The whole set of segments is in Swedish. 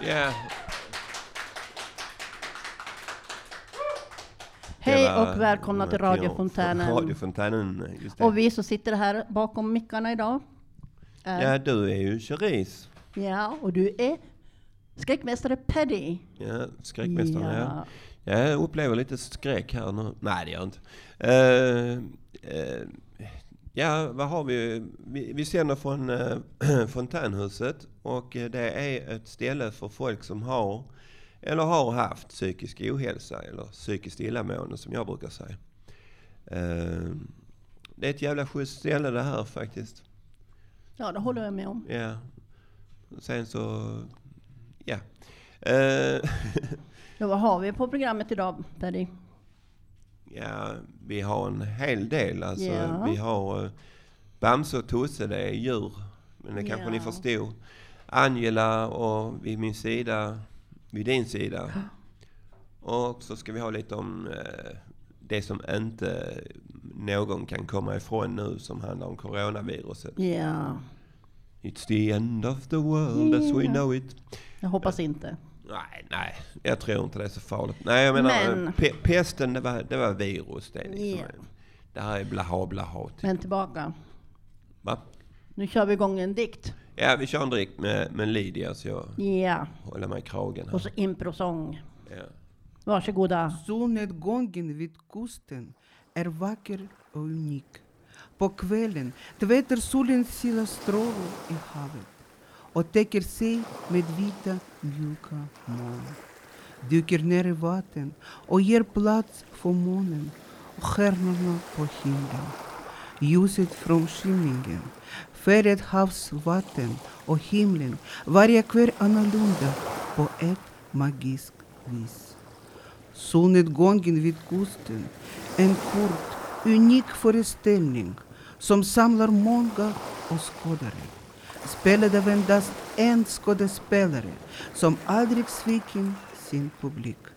Ja, Hej och välkomna till från Radiofontänen, just det. Och vi som sitter här bakom mickarna idag. är- Ja, du är ju Cherise. ja, och du är skräckmästare Paddy. Ja, skräckmästare. Ja. Ja. Jag upplever lite skräck här nu. Nej, det gör jag inte. Eh, eh, ja, vad har vi? Vi, vi sänder från uh, Fontänhuset och eh, det är ett ställe för folk som har eller har haft psykisk ohälsa eller psykiskt illamående som jag brukar säga. Eh, det är ett jävla schysst ställe det här faktiskt. ja, det håller jag med om. Ja. Sen så, ja. Eh, Ja, vad har vi på programmet idag, Paddy? Ja, vi har en hel del. Alltså, Ja. Vi har uh, Bamse och Tosse, det är djur. Men det kanske ni Ja. förstod. Angela och vid min sida, vid din sida. Och så ska vi ha lite om eh, det som inte någon kan komma ifrån nu som handlar om coronaviruset. Ja, It's the end of the world as we know it. jag hoppas inte. Nej, nej, jag tror inte det är så farligt. Nej, jag menar, Men- pe- pesten det var, det var virus. Det, är liksom, Ja. det här är blaha blaha. typ. Men tillbaka. Va? Nu kör vi igång en dikt. Ja, vi kör en drick med, med Lydia så jag Ja, håller mig i kragen och här. så improsång. Ja. Varsågoda. Solnedgången vid kusten är vacker och unik. På kvällen tvättar solen sina strålar i havet och täcker sig med vita, mjuka moln. Dyker ner i vatten och ger plats för månen och stjärnorna på himlen. Ljuset från skymningen färgat havsvatten och himlen varje kväll annorlunda på ett magiskt vis. Solnedgången vid kusten, en kort, unik föreställning som samlar många åskådare spelade endast en skådespelare som aldrig svikit sin publik.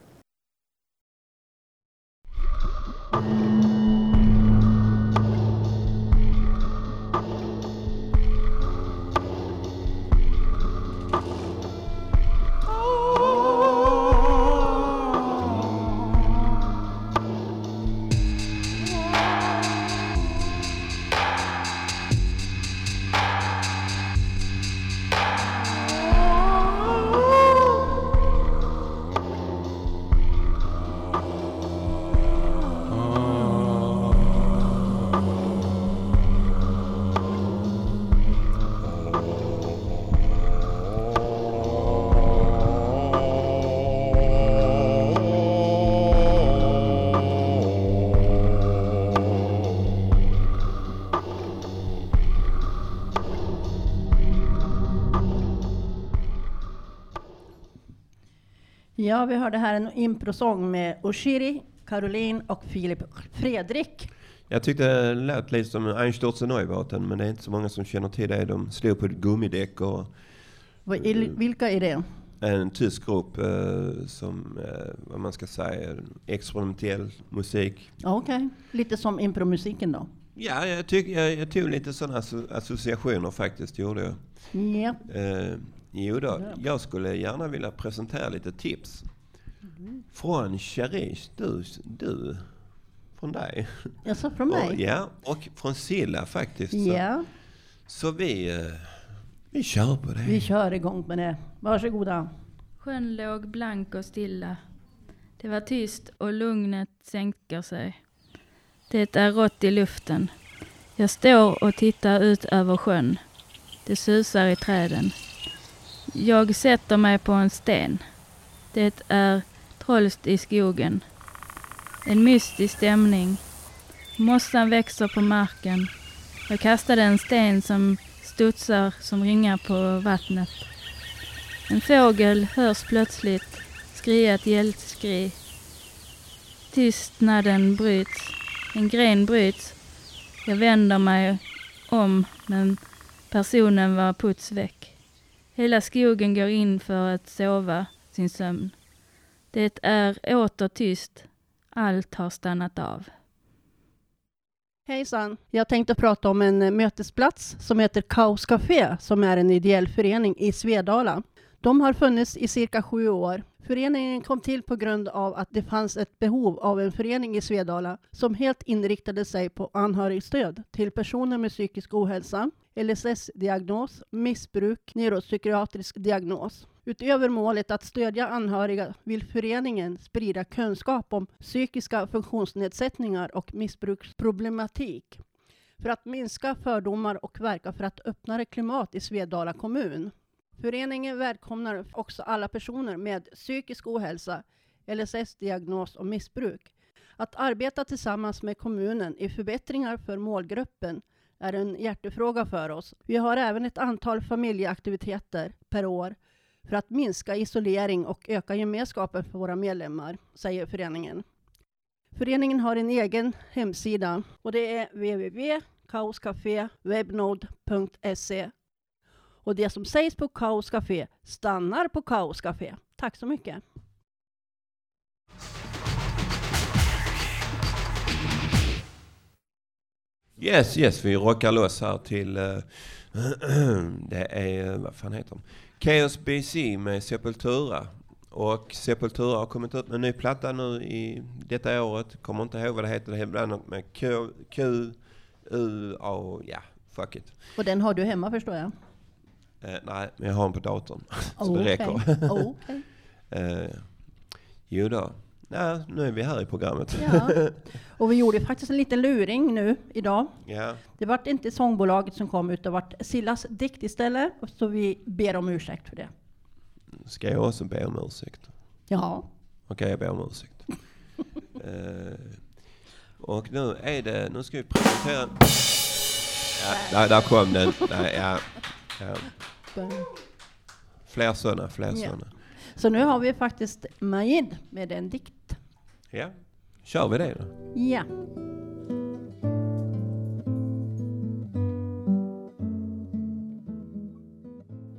Ja, vi hörde här en improsång med Oshiri, Caroline och Filip Fredrik. Jag tyckte det lät lite som Einstürze Neubauten men det är inte så många som känner till det. De slog på ett gummidäck och il- Vilka är det? en tysk grupp eh, som, eh, vad man ska säga, experimentell musik. Okej, lite som impromusiken då. Ja, jag, tyck, jag, jag tog lite sådana asso- associationer faktiskt, gjorde jag. Ja, Eh, jo då, jag skulle gärna vilja presentera lite tips. Från Cherish, du, du, från dig. jag sa från Och, mig. ja, och från Silla faktiskt. Så, Ja, så vi, eh, vi kör på det. vi kör igång med det. Varsågoda. Sjön låg blank och stilla. Det var tyst och lugnet sänker sig. Det är rått i luften. Jag står och tittar ut över sjön. Det susar i träden. Jag sätter mig på en sten. Det är trolst i skogen. En mystisk stämning. Mossan växer på marken. Jag kastade en sten som studsar som ringar på vattnet. En fågel hörs plötsligt skria ett hjältskri. Tystnaden bryts. En gren bryts. Jag vänder mig om men personen var puts väck. Hela skogen går in för att sova sin sömn. Det är åter tyst. Allt har stannat av. Hejsan! Jag tänkte prata om en eh, mötesplats som heter Kaos Café som är en ideell förening i Svedala. De har funnits i cirka sju år. Föreningen kom till på grund av att det fanns ett behov av en förening i Svedala som helt inriktade sig på anhörigstöd till personer med psykisk ohälsa, LSS-diagnos, missbruk, neuropsykiatrisk diagnos. Utöver målet att stödja anhöriga vill föreningen sprida kunskap om psykiska funktionsnedsättningar och missbruksproblematik för att minska fördomar och verka för ett öppnare klimat i Svedala kommun. Föreningen välkomnar också alla personer med psykisk ohälsa, LSS-diagnos och missbruk. Att arbeta tillsammans med kommunen i förbättringar för målgruppen är en hjärtefråga för oss. Vi har även ett antal familjeaktiviteter per år för att minska isolering och öka gemenskapen för våra medlemmar, säger föreningen. Föreningen har en egen hemsida och det är www.kaoscaféwebnode.se och det som sägs på Kaos Café stannar på Kaos Café. Tack så mycket. Yes, yes, vi rockar loss här till... eh, det är, vad fan heter de? Chaos BC med Sepultura. Och Sepultura har kommit ut med en ny platta nu i detta året. Kommer inte ihåg vad det heter. Det heter något med Q, Q, U, A, ja, fuck it. Och den har du hemma förstår jag? Eh, nej, men jag har den på datorn. Så det räcker. Okej. Eh, jo då. Nej, nu är vi här i programmet. Ja. Och vi gjorde faktiskt en liten luring nu idag. Ja. Det vart inte sångbolaget som kom utan det vart Sillas dikt istället. Och Så vi ber om ursäkt för det. Ska jag också be om ursäkt? Ja. Okej, jag ber om ursäkt. Eh, och nu är det, nu ska vi presentera... Ja, där, där kom den. Nej, ja, ja. Fler sådana, fler Ja. sådana. Så nu har vi faktiskt Majid med en dikt. Ja, kör vi det då? Ja.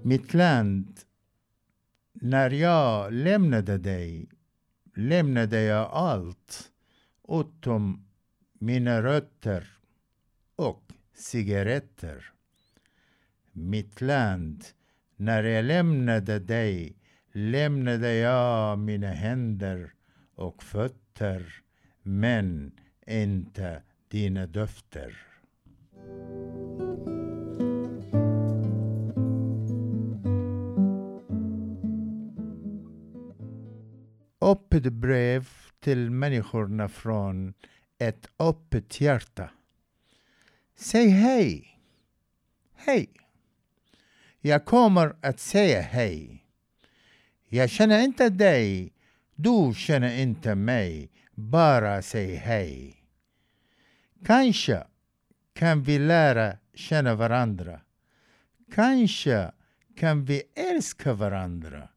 Mitt land, när jag lämnade dig lämnade jag allt utom mina rötter och cigaretter. Mitt land, när jag lämnade dig lämnade jag mina händer och fötter men inte dina döfter. öppet brev till människorna från ett öppet hjärta. Säg hej. Hej. Jag kommer att säga hej. Jag känner inte dig, du känner inte mig. Bara säg hej. Kanske kan vi lära känna varandra. Kanske kan vi älska varandra.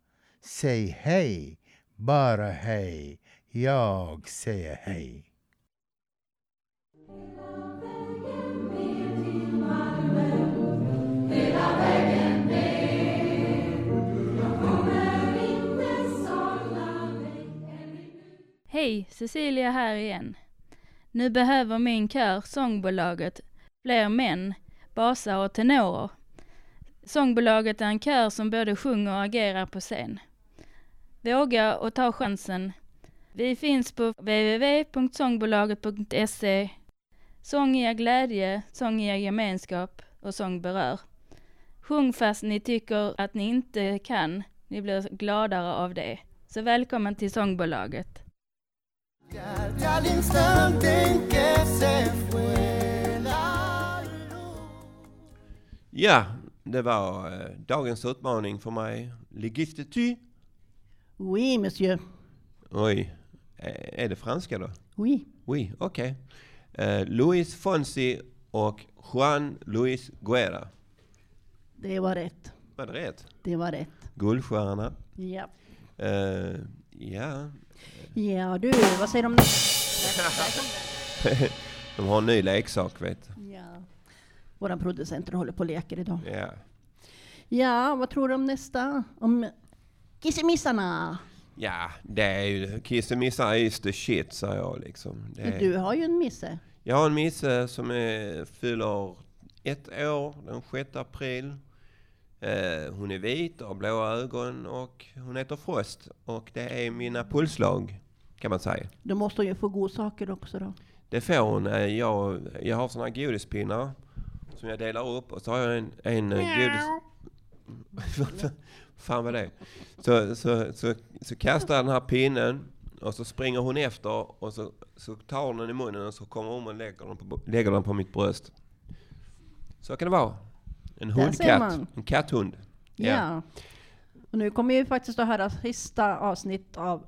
Säg hej, bara hej. Jag säger hej. Hej, Cecilia här igen. Nu behöver min kör, Sångbolaget, fler män, basar och tenorer. Sångbolaget är en kör som både sjunger och agerar på scen. Våga och ta chansen. Vi finns på www.sångbolaget.se. Sång ger glädje, sång ger gemenskap och sång berör. Sjung fast ni tycker att ni inte kan, ni blir gladare av det. Så välkommen till Sångbolaget. Ja, det var eh, dagens utmaning för mig. Ligifte ty. Oui, monsieur. Oj, eh, är det franska då? Oui. Oui, okej. Eh, Luis Fonsi och Juan Luis Guerra. Det var rätt. Var det rätt? Det var rätt. Guldstjärna. Ja. Eh, ja, Ja du, vad säger om de har en ny leksak vet du. Ja. Våra producenter håller på och leker idag. Ja. Ja, vad tror du om nästa? Om kissemissarna? Ja, det är ju... Kissemissar is the shit, säger jag liksom. Det är, Du har ju en misse. Jag har en misse som är, fyller ett år den 6 april. Eh, hon är vit och har blåa ögon och hon heter Frost. Och det är mina pulslag, kan man säga. Då måste hon ju få godsaker också då. Det får hon. Eh, Jag, jag har såna här godispinnar som jag delar upp och så har jag en, en eh, godis... Fan vad det är. Så, så, så, så kastar jag den här pinnen och så springer hon efter och så, så tar hon den i munnen och så kommer hon och lägger den på, lägger den på mitt bröst. Så kan det vara. En hundkatt. En katthund. Ja. Och nu kommer vi faktiskt att höra sista avsnitt av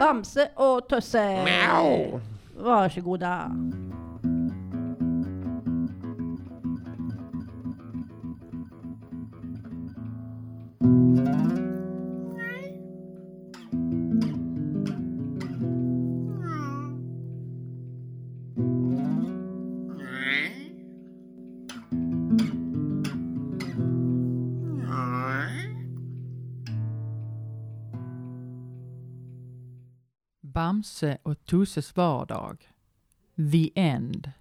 Bamse och Tusse. Miau. Varsågoda. Bamse och Tusses vardag. The End.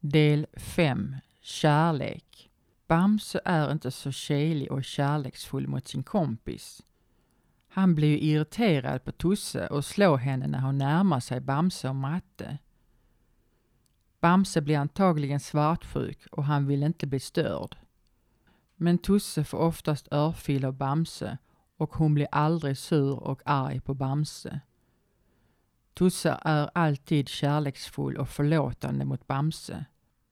Del 5. Kärlek. Bamse är inte så kärlig och kärleksfull mot sin kompis. Han blir ju irriterad på Tusse och slår henne när hon närmar sig Bamse och Matte. Bamse blir antagligen svartsjuk och han vill inte bli störd. Men Tusse får oftast örfil av Bamse och hon blir aldrig sur och arg på Bamse. Tusse är alltid kärleksfull och förlåtande mot Bamse.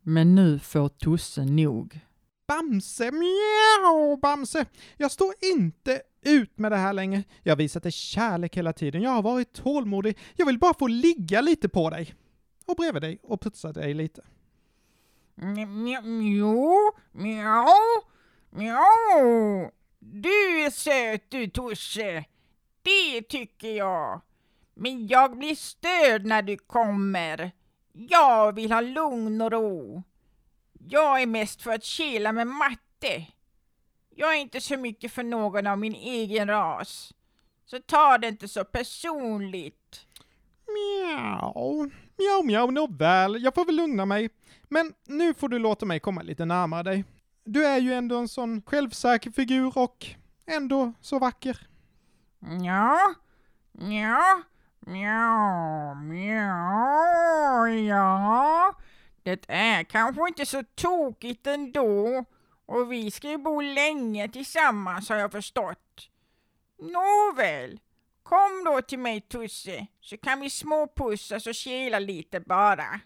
Men nu får Tusse nog. Bamse, mjau, Bamse. Jag står inte ut med det här längre. Jag har visat dig kärlek hela tiden. Jag har varit tålmodig. Jag vill bara få ligga lite på dig. Och bredvid dig och putsa dig lite. Mjau, mjau, mjau. Du är söt du Tusse. Det tycker jag. Men jag blir störd när du kommer. Jag vill ha lugn och ro. Jag är mest för att kila med matte. Jag är inte så mycket för någon av min egen ras. Så ta det inte så personligt. Mjau, mjau, mjau, nåväl. Jag får väl lugna mig. Men nu får du låta mig komma lite närmare dig. Du är ju ändå en sån självsäker figur och ändå så vacker. Ja, ja, mjau, mjau, ja. Det är kanske inte så tokigt ändå. Och vi ska ju bo länge tillsammans har jag förstått. Nåväl, kom då till mig Tusse, så kan vi småpussas och kila lite bara.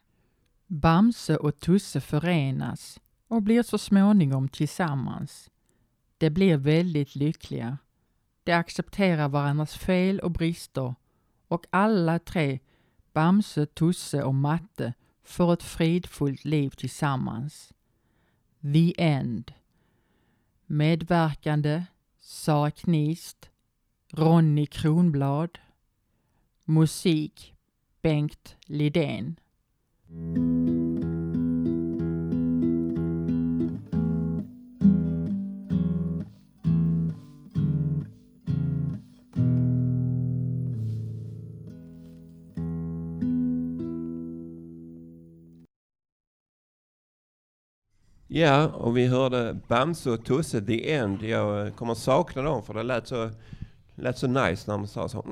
Bamse och Tusse förenas och blir så småningom tillsammans. De blir väldigt lyckliga. De accepterar varandras fel och brister och alla tre, Bamse, Tusse och Matte, får ett fridfullt liv tillsammans. The End. Medverkande Sara Knist, Ronny Kronblad. Musik Bengt Lidén. Ja, och vi hörde Bamse och Tusse, The End. Jag eh, kommer sakna dem för det lät så, lät så nice när de sa så.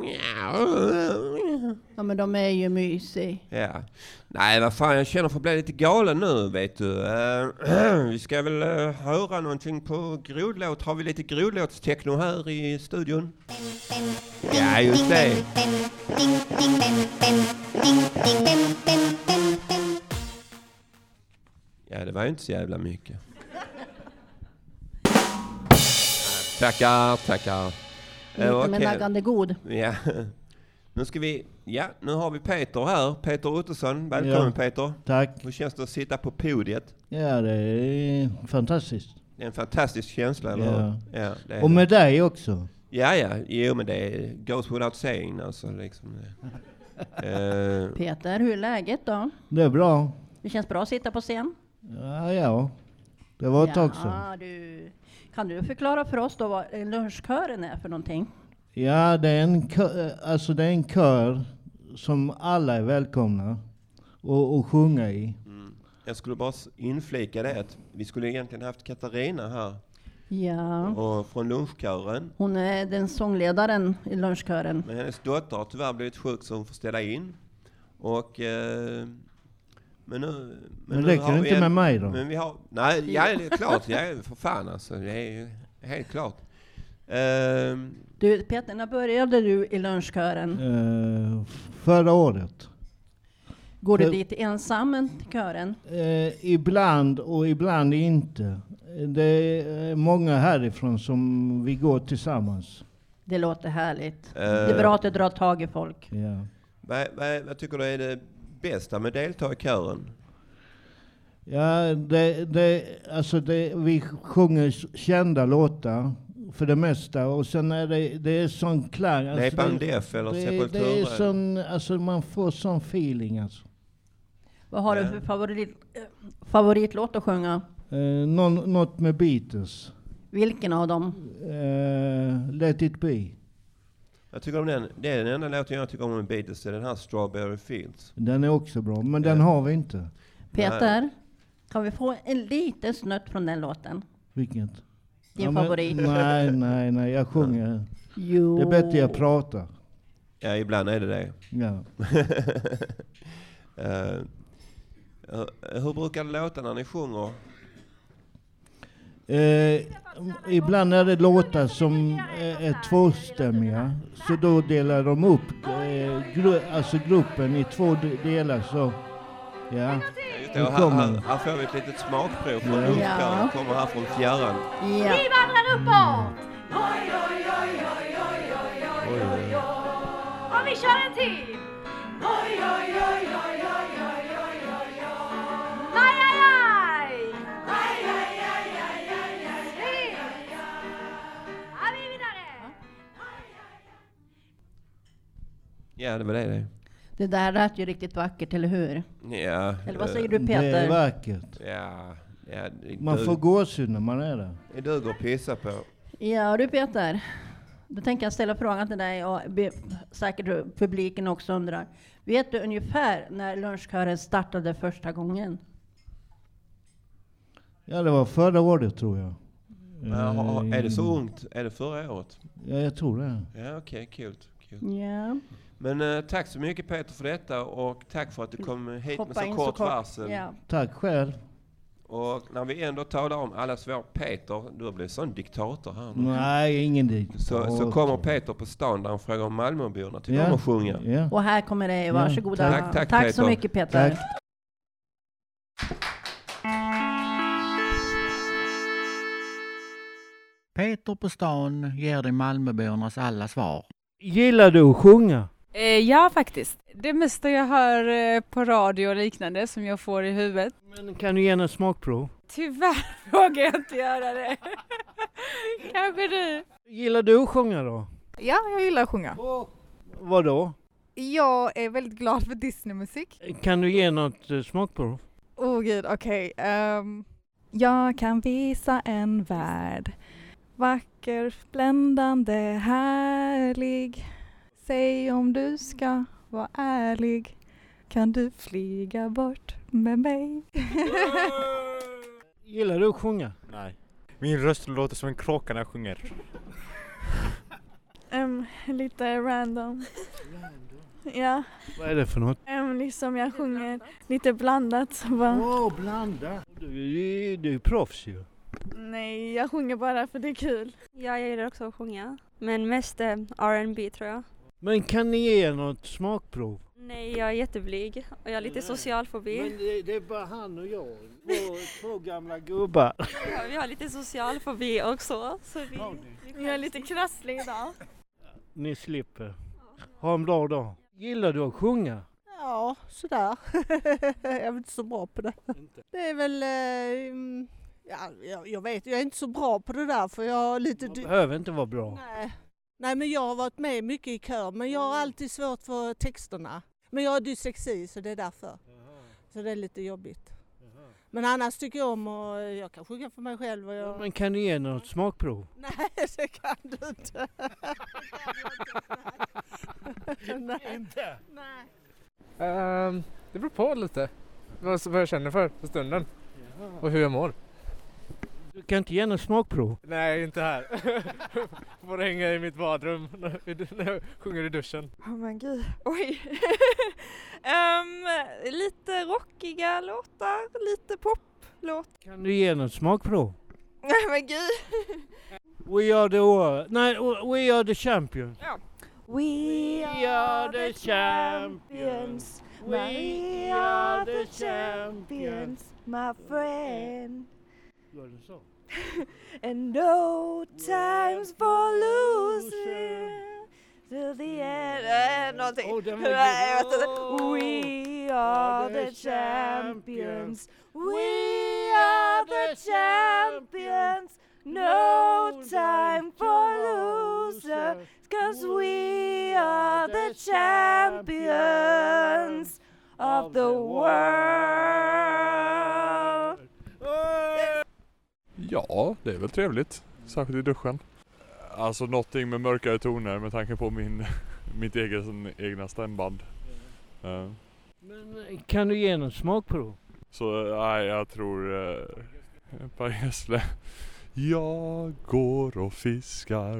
Ja men de är ju mysiga. Ja. Nej, vad fan, jag känner för att bli lite galen nu, vet du. Eh, vi ska väl eh, höra någonting på grodlåt. Har vi lite grodlåtstechno här i studion? Ja, just det. Det var ju inte så jävla mycket. Tackar, tackar. Eh, Lite med naggande god. Ja. Nu ska vi, ja, nu har vi Peter här. Peter Ottosson. Välkommen Ja. Peter. Tack. Hur känns det att sitta på podiet? Ja, det är fantastiskt. Det är en fantastisk känsla, eller Ja. hur? Ja, det är Och med dig också. Ja, ja. Jo, men det goes without saying alltså. Liksom. Eh, Peter, hur är läget då? Det är bra. Det känns bra att sitta på scen? Ja, ja. Det var ett tag sedan. Ja, du. Kan du förklara för oss då vad en lunchkören är för någonting? Ja, det är en kör, alltså det är en kör som alla är välkomna och, och sjunga i. jag skulle bara inflika det att vi skulle egentligen haft Katarina här. Ja, och från lunchkören. hon är den sångledaren i lunchkören. Men hennes dotter har tyvärr blivit sjuk så hon får ställa in. Och... Eh, men nu... Men nu räcker det inte med mig då? Men vi har... Nej, ja, det är klart. Ja, för fan alltså. Det är ju helt klart. Ehm, Du, Peter, när började du i lunchkören? Eh, förra året. Går du dit ensam till kören? Eh, ibland och ibland inte. Det är många härifrån som vi går tillsammans. Det låter härligt. Eh. Det är bra att du drar tag i folk. Ja. vad, vad, vad tycker du är det bästa med att delta i kören? Ja, det, det, alltså det, vi sjunger kända låtar för det mesta och sen är det, det är sån klang. Alltså det, Def eller det, det är Sepultura? sån, alltså man får sån feeling alltså. Vad har du för favorit, eh, favoritlåt att sjunga? Eh, någon, något med Beatles. Vilken av dem? Eh, Let it be. Jag tycker om den. Det är den enda låten jag tycker om med Beatles. Det är den här Strawberry Fields. Den är också bra, men den Ja. har vi inte. Peter, kan vi få en liten snutt från den låten? Vilket? Din Ja, men- favorit? Nej, nej, nej, jag sjunger. Jo. Det är bättre jag pratar. Ja, ibland är det det. Ja. Eh, hur- hur brukar det låta när ni sjunger? Eh, ibland är det låtar som är, är tvåstämmiga, så då delar de upp eh, gru, alltså gruppen i två de- delar. Så, ja. Just Nu det, och här, här, här får vi ett litet smakprov från Ja. Ja. Kommer här från fjärran. Ja. Vi vandrar uppåt! Oj, oj, oj. Och vi kör en till! Oj, oj, oj, oj, oj, Ja, det var det det. Det där lät ju riktigt vackert, eller hur? Ja. Eller vad eh, säger du Det är Peter? vackert. Ja, ja Man får gåshud när man är där. det duger att pissa på. Ja du Peter, då tänker jag ställa frågan till dig och be, säkert publiken också undrar. Vet du ungefär när lunchkören startade första gången? Ja, det var förra året tror jag. Eh, är det så ungt? Är det förra året? Ja, jag tror det. Ja, okej, kul. kul. Ja. Men eh, tack så mycket Peter för detta och tack för att du kom hit med Hoppa så in kort så kort. varsel. Ja. Tack själv. Och när vi ändå talar om allas vår Peter, du har blivit sån diktator här nu. Nej, ingen dit. Så, så kommer Peter på stan där han frågar om Malmöborna tycker Ja. om att sjunga. Ja. Och här kommer det, varsågoda. Tack, tack, Peter. så mycket Peter. Tack. Peter på stan ger dig Malmöbornas alla svar. Gillar du att sjunga? Eh, ja, faktiskt. Det mesta jag hör eh, på radio och liknande som jag får i huvudet. Men kan du ge en smakprov? Tyvärr vågar jag inte göra det. Kanske du? Gillar du att sjunga då? Ja, jag gillar att sjunga. Vad då? Jag är väldigt glad för Disneymusik. Kan du ge något eh, smakprov? Åh oh, gud, okej. ehm, jag kan visa en värld. Vacker, bländande, härlig. Säg om du ska vara ärlig. Kan du flyga bort med mig? Gillar du att sjunga? Nej. Min röst låter som en kråka när jag sjunger. Um, lite random. Ja, Vad är det för något? um, liksom jag sjunger lite blandat. så Bara, Åh, blanda! Du, du, du är proffs ju. nej, jag sjunger bara för det är kul. Ja, jag gillar också att sjunga. Men mest eh, R&B tror jag. Men kan ni ge något smakprov? Nej, jag är jätteblyg och jag har lite social fobi. Men det, det är bara han och jag. Två, två gamla gubbar. Ja, vi har lite social fobi också. Så vi, Jag är lite krasslig idag. Ni slipper. Ha en bra dag. Gillar du att sjunga? Ja, sådär. jag är inte så bra på det. Det är väl... eh, mm, Ja, jag, jag vet, jag är inte så bra på det där för jag har lite... Man behöver inte vara bra. Nej. Nej, men jag har varit med mycket i kör, men jag har alltid svårt för texterna. Men jag har dyslexi, så det är därför. Så det är lite jobbigt. Men annars tycker jag om och jag kan sjunga för mig själv. Och jag... Men kan du ge något smakprov? Nej, det kan du inte. Nej. Inte? Nej. Ehm, det beror på lite. Vad, jag känner för för stunden. Och hur jag mår. Du kan inte ge något smakprov? Nej, inte här. Får hänga i mitt badrum när jag sjunger i duschen. Åh men gud, oj. Ehm, lite rockiga låtar, lite poplåt. Kan du ge något smakprov? Nej men gud. We are the world. Nej, we are the champions. Ja. We are the champions. We are the champions, my friend. Så? And no times for losing to the end. Eh, Någonting. Oh, den var Nej, jag vet inte. grym. We are the champions. We are the champions. No time for losers. Cause we are the champions of the world. Ja, det är väl trevligt. Särskilt i duschen. Alltså någonting med mörkare toner med tanke på min, mitt eget, egna stämband. Eh, Men eh, kan du ge något smakprov? Så eh, nej, jag tror uh, Per Gessle. Jag går och fiskar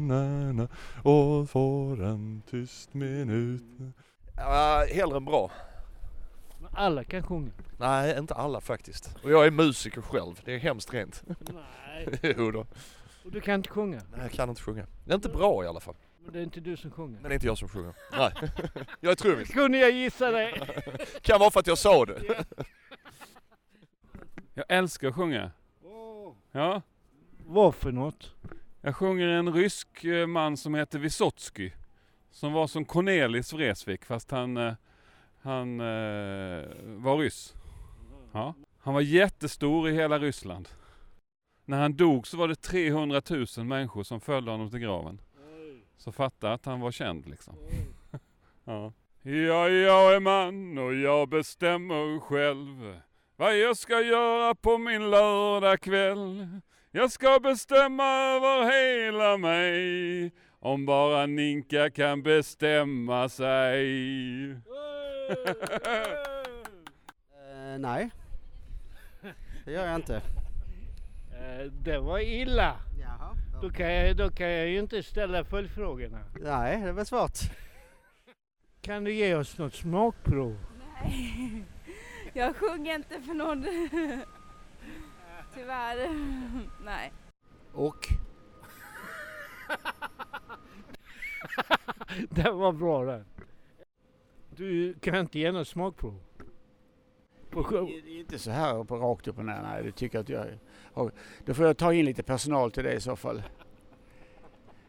na, na, och får en tyst minut. Ja, hellre än bra. Alla kan sjunga. Nej, inte alla faktiskt. Och jag är musiker själv. Det är hemskt rent. Nej. jo då. Och du kan inte sjunga? Nej, jag kan inte sjunga. Det är inte bra i alla fall. Men det är inte du som sjunger? Men det är inte jag som sjunger. Nej. jag är trummis. Kunde jag gissa det? kan vara för att jag sa det. Jag älskar att sjunga. Ja. Vad för något? Jag sjunger en rysk eh, man som heter Vysotsky. Som var som Cornelis Vreeswijk fast han, eh, han eh, var ryss. Ja. Han var jättestor i hela Ryssland. När han dog så var det 300 000 människor som följde honom till graven. Så fatta att han var känd liksom. ja. Ja, jag är man och jag bestämmer själv vad jag ska göra på min lördagkväll. Jag ska bestämma över hela mig om bara Ninka kan bestämma sig. Eh, nej. Det gör jag inte. Eh, Det var illa. Då kan, jag, då kan jag ju inte ställa följdfrågorna. Nej, det var svårt. Kan du ge oss något smakprov? Nej, jag sjunger inte för någon. Tyvärr. Nej. Och? det var bra det. Du kan inte ge något smakprov? Är inte så här på rakt upp och ner. Nej, det tycker jag att jag har. Då får jag ta in lite personal till det i så fall.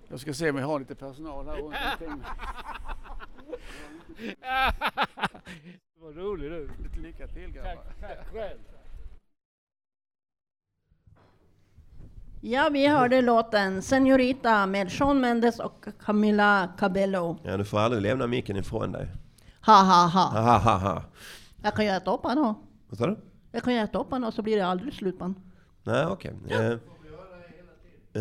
Jag ska se om jag har lite personal här runt omkring. Vad rolig du. Lite lycka till grabbar. Tack, tack själv. Ja, vi hörde låten Senorita med Sean Mendes och Camila Cabello. Ja, du får aldrig lämna micken ifrån dig. Ha, ha, ha. Ha, ha, ha, ha. Jag kan göra upp den då. Vad sa du? Jag kan göra upp den och så blir det aldrig slut på den. Nej, okej. Eh,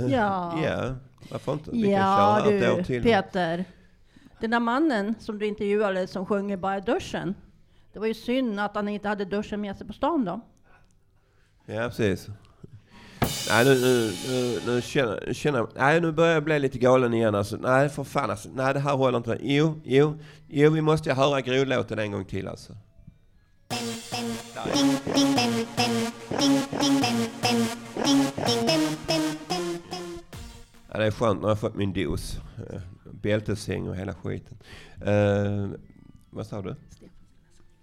Ja. Ja, varför inte? Vi kan Ja köra du, till. Peter. Den där mannen som du intervjuade som sjunger bara i duschen. Det var ju synd att han inte hade duschen med sig på stan då. Ja, precis. Nej, nu, nu, nu, nu känner, känner nej, nu börjar jag bli lite galen igen alltså. Nej, för fan alltså. Nej, det här håller inte. Jo, jo, jo, vi måste ju höra grodlåten en gång till alltså. Ja, det är skönt när jag fått min dos. Eh, Bältessäng och hela skiten. Eh, vad sa du?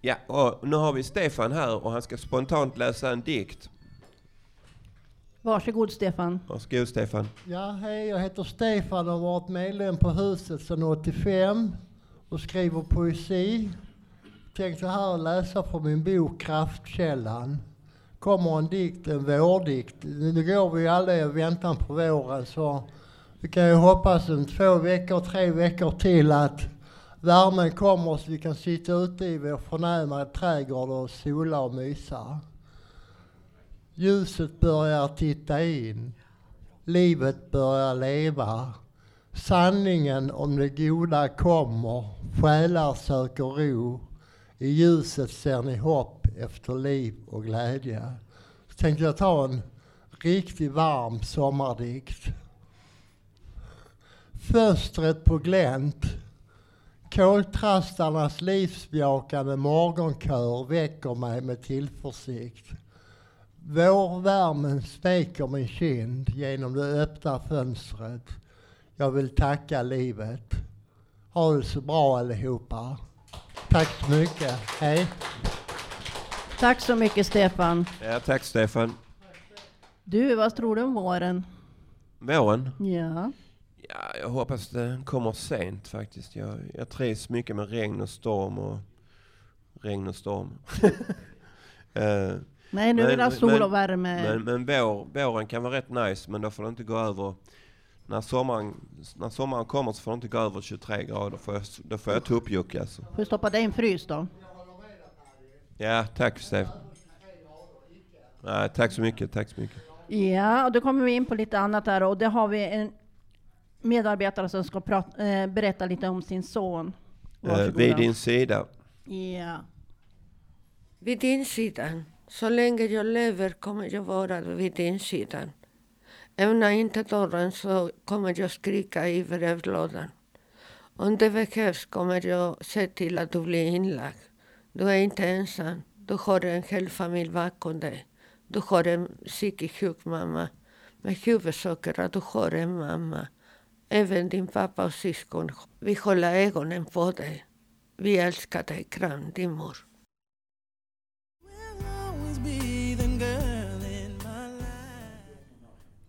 Ja, och nu har vi Stefan här och han ska spontant läsa en dikt. Varsågod Stefan. Varsågod Stefan. Ja, hej, jag heter Stefan och har varit medlem på huset sedan 85 och skriver poesi. Tänkte här läsa från min bok Kraftkällan. Kommer en dikt, en vårdikt. Nu går vi alla i väntan på våren så vi kan ju hoppas en två veckor, tre veckor till att värmen kommer så vi kan sitta ute i vår förnäma trädgård och sola och mysa. Ljuset börjar titta in. Livet börjar leva. Sanningen om det goda kommer. Själar söker ro. I ljuset ser ni hopp efter liv och glädje. Så tänkte jag ta en riktigt varm sommardikt. Fönstret på glänt. Koltrastarnas livsbejakande morgonkör väcker mig med tillförsikt. Vårvärmen smeker min kind genom det öppna fönstret. Jag vill tacka livet. Ha det så bra allihopa. Tack så mycket. Hej. Tack så mycket Stefan. Ja, tack Stefan. Du, vad tror du om våren? Våren? Ja. Ja, jag hoppas det kommer sent faktiskt. Jag, jag trivs mycket med regn och storm och regn och storm. Eh, Nej, nu vill jag ha sol och värme. Men, men vår, våren kan vara rätt nice, men då får det inte gå över när sommaren, när sommaren kommer så får det inte gå över 23 grader, för jag, då får jag tuppjuck alltså. Får du stoppa dig i en frys då? Ja, tack Stefan. Nej, tack så mycket, tack så mycket. Ja, och då kommer vi in på lite annat här och det har vi en medarbetare som ska prata, eh, berätta lite om sin son. Eh, vid din sida. Ja. Vid din sida. Så länge jag lever kommer jag vara vid din sida. Öppna inte dörren så kommer jag skrika i brevlådan. Om det behövs kommer jag se till att du blir inlagd. Du är inte ensam. Du har en hel familj bakom dig. Du har en psykiskt sjuk mamma. Men huvudsaken är att du har en mamma. Även din pappa och syskon. Vi håller ögonen på dig. Vi älskar dig. Kram, din mor.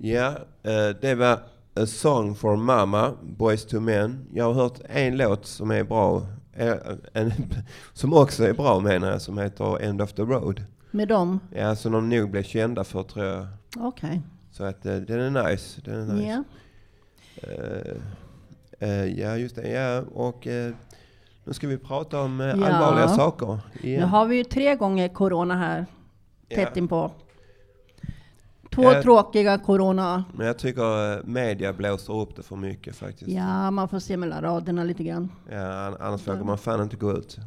Ja, eh, det var A Song for Mama, Boys to Men. Jag har hört en låt som är bra, eh, en, som också är bra menar jag, som heter End of the Road. Med dem? Ja, som de nog blev kända för tror jag. Okej. Så att eh, den är nice. Den är nice. Ja. Eh, eh, ja, just det. Ja, och eh, nu ska vi prata om eh, Ja. allvarliga saker. Nu igen. har vi ju tre gånger corona här, tätt Ja. inpå. Två Ja. tråkiga corona. Men jag tycker eh, media blåser upp det för mycket faktiskt. Ja, man får se mellan raderna lite grann. Ja, an- annars vågar man fan inte gå ut.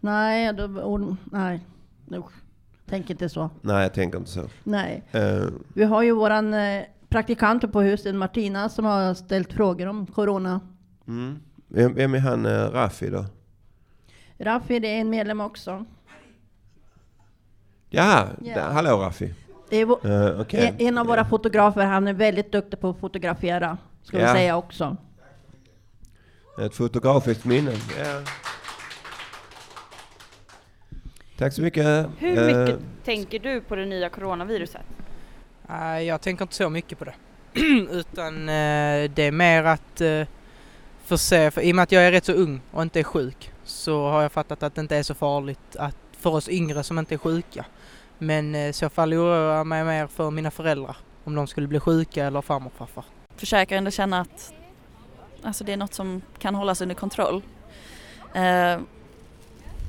Nej, då, och, nej. Usch. Tänk inte så. Nej, jag tänker inte så. Nej. Eh, Vi har ju våran eh, praktikant på huset, Martina, som har ställt frågor om corona. mm. vem, vem är han eh, Raffi då? Raffi, det är en medlem också. Ja, där- hallå Raffi. Det är vå- Eh, okej. en, en av våra fotografer, han är väldigt duktig på att fotografera, ska Ja. vi säga också. Ett fotografiskt minne. Ja. Tack så mycket. Hur Eh, mycket tänker du på det nya coronaviruset? Nej, jag tänker inte så mycket på det. Utan eh, det är mer att uh, få se, för i och med att jag är rätt så ung och inte är sjuk så har jag fattat att det inte är så farligt att, för oss yngre som inte är sjuka. Men eh, i så fall oroar jag mig mer för mina föräldrar om de skulle bli sjuka eller farmor och farfar. Försöker ändå känna att alltså det är något som kan hållas under kontroll. Eh,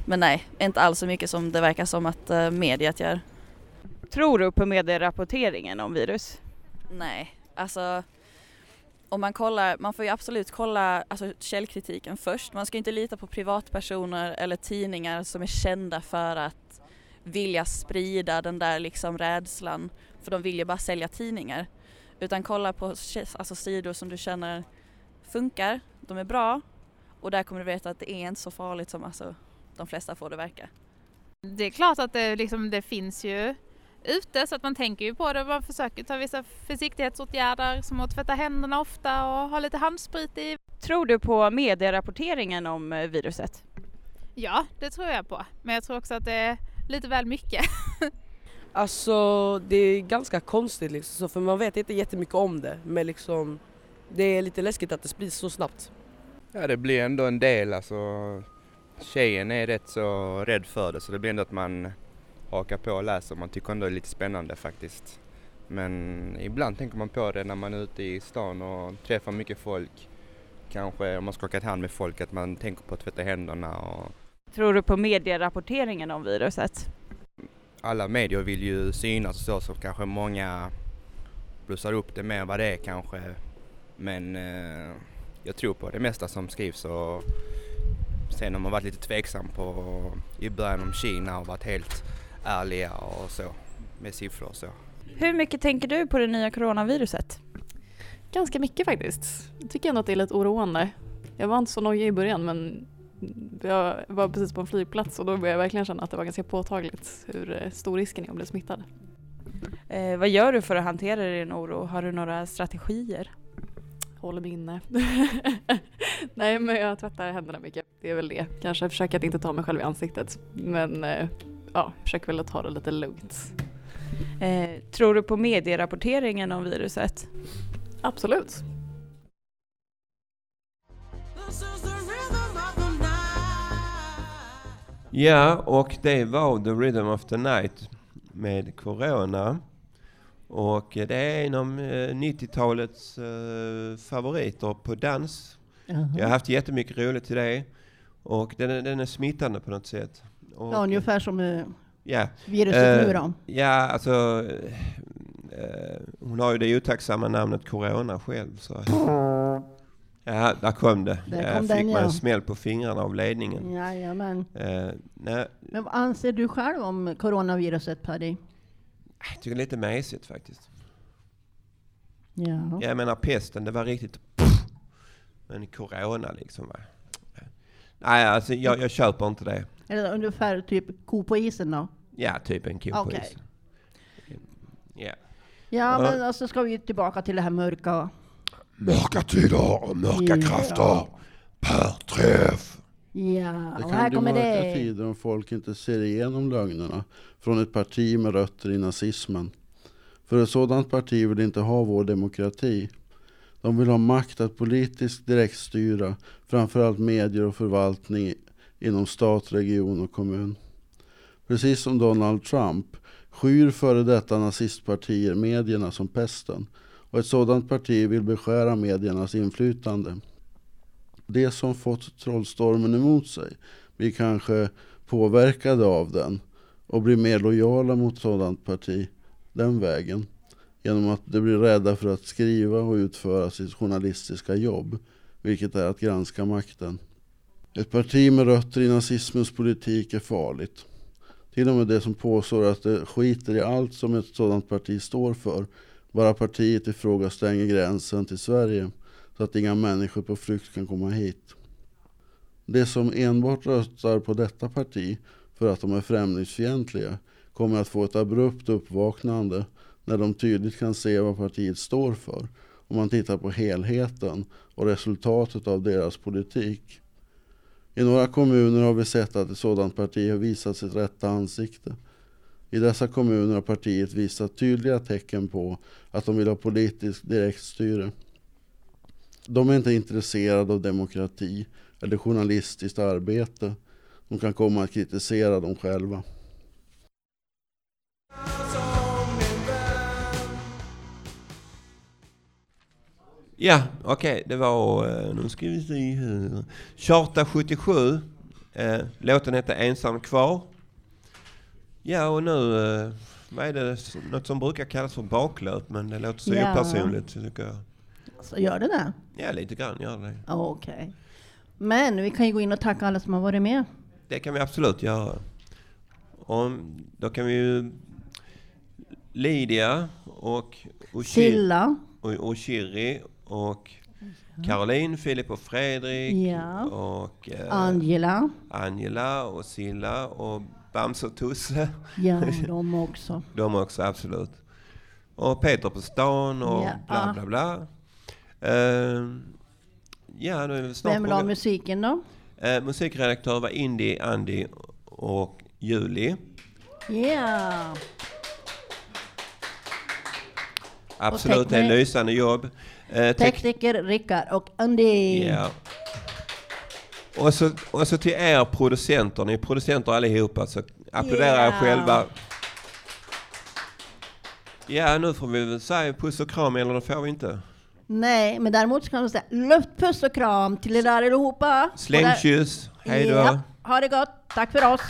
men nej, inte alls så mycket som det verkar som att eh, mediet gör. Tror du på medierapporteringen om virus? Nej, alltså om man kollar, man får ju absolut kolla alltså, källkritiken först. Man ska inte lita på privatpersoner eller tidningar som är kända för att vilja sprida den där liksom rädslan, för de vill ju bara sälja tidningar. Utan kolla på alltså, sidor som du känner funkar, de är bra och där kommer du veta att det är inte så farligt som alltså, de flesta får det verka. Det är klart att det, liksom, det finns ju ute så att man tänker ju på det. Man försöker ta vissa försiktighetsåtgärder som att tvätta händerna ofta och ha lite handsprit i. Tror du på medierapporteringen om eh, viruset? Ja, det tror jag på. Men jag tror också att det är lite väl mycket. Alltså det är ganska konstigt liksom, så för man vet inte jättemycket om det men liksom det är lite läskigt att det sprids så snabbt. Ja det blir ändå en del alltså. Tjejen är rätt så rädd för det så det blir ändå att man hakar på och läser. Man tycker ändå det är lite spännande faktiskt. Men ibland tänker man på det när man är ute i stan och träffar mycket folk. Kanske om man skakat hand med folk att man tänker på att tvätta händerna och Tror du på medierapporteringen om viruset? alla medier vill ju synas och så, så kanske många blussar upp det mer än vad det är kanske. Men eh, jag tror på det mesta som skrivs och sen har man varit lite tveksam på i början om Kina och varit helt ärliga och så med siffror och så. Hur mycket tänker du på det nya coronaviruset? Ganska mycket faktiskt. Jag tycker ändå att det är lite oroande. Jag var inte så nojig i början men jag var precis på en flygplats och då började jag verkligen känna att det var ganska påtagligt hur eh, stor risken är att bli smittad. Eh, vad gör du för att hantera din oro? Har du några strategier? Håller mig inne. Nej men jag tvättar händerna mycket. Det är väl det. Kanske försöker att inte ta mig själv i ansiktet. Men eh, ja, försöker väl att ta det lite lugnt. Eh, tror du på medierapporteringen om viruset? Absolut. Ja, och det var The Rhythm of the Night med Corona. Och det är en av eh, 90-talets eh, favoriter på dans. Jaha. Jag har haft jättemycket roligt i det. Och den, är- den är smittande på något sätt. Och, Ja, ungefär som eh, Ja. viruset Eh, nu då. Ja, alltså... eh, hon har ju det otacksamma namnet Corona själv. Så. Ja, där kom det. Där kom fick den, mig ja. smäll på fingrarna av ledningen. Jajamän. Eh, nej, Men vad anser du själv om coronaviruset Paddy? jag tycker det är lite mesigt faktiskt. Ja. Jag menar pesten, det var riktigt... Men corona liksom va. Nej, alltså jag, jag köper inte det. Är det ungefär typ ko på isen då? Ja, typ en ko på Okej. isen. Ja. Ja, Ja. men alltså ska vi tillbaka till det här mörka. Mörka tider och mörka Ja. krafter per träff. Ja, Det och kan här bli kommer mörka det. tider om folk inte ser igenom lögnerna från ett parti med rötter i nazismen. För ett sådant parti vill inte ha vår demokrati. De vill ha makt att politiskt direktstyra framförallt medier och förvaltning inom stat, region och kommun. Precis som Donald Trump skyr före detta nazistpartier medierna som pesten och ett sådant parti vill beskära mediernas inflytande. De som fått trollstormen emot sig blir kanske påverkade av den och blir mer lojala mot sådant parti den vägen genom att de blir rädda för att skriva och utföra sitt journalistiska jobb, vilket är att granska makten. Ett parti med rötter i nazismens politik är farligt. Till och med de som påstår att det skiter i allt som ett sådant parti står för, bara partiet i fråga stänger gränsen till Sverige så att inga människor på flykt kan komma hit. De som enbart röstar på detta parti för att de är främlingsfientliga kommer att få ett abrupt uppvaknande när de tydligt kan se vad partiet står för om man tittar på helheten och resultatet av deras politik. I några kommuner har vi sett att ett sådant parti har visat sitt rätta ansikte. I dessa kommuner har partiet visat tydliga tecken på att de vill ha politiskt direktstyre. De är inte intresserade av demokrati eller journalistiskt arbete. De kan komma att kritisera dem själva. Ja, okej, det var, eh, nu ska vi se här. Charta 77. Eh, låten heter Ensam kvar. Ja, och nu, eh, vad är det, något som brukar kallas för baklöp, men det låter så Ja. opersonligt tycker jag. Så gör det det? Ja, lite grann gör det. Okej. Men vi kan ju gå in och tacka alla som har varit med. Det kan vi absolut göra. Och då kan vi ju Lydia och Silla. och Oshiri och Caroline, Filip och Fredrik Ja. och eh, Angela. Angela och Silla och Bamse och Tusse. Ja, de också. de också, absolut. Och Peter på stan och Ja. bla bla bla. Eh, ja, nu är vi snart Vem la musiken då? Eh, musikredaktör var Indy, Andy och Julie. Ja. Absolut, det är lysande jobb. Eh, tek- Tekniker Rickard och Andy. ja. och, så, och så till er producenter, ni är producenter allihopa, så applådera er Ja. själva. Ja, nu får vi väl säga puss och kram, eller det får vi inte. Nej, men däremot kan man säga luft, puss och kram till er där allihopa. Släng Och där- kyss, hej då. Ja, ha det gott. Tack för oss.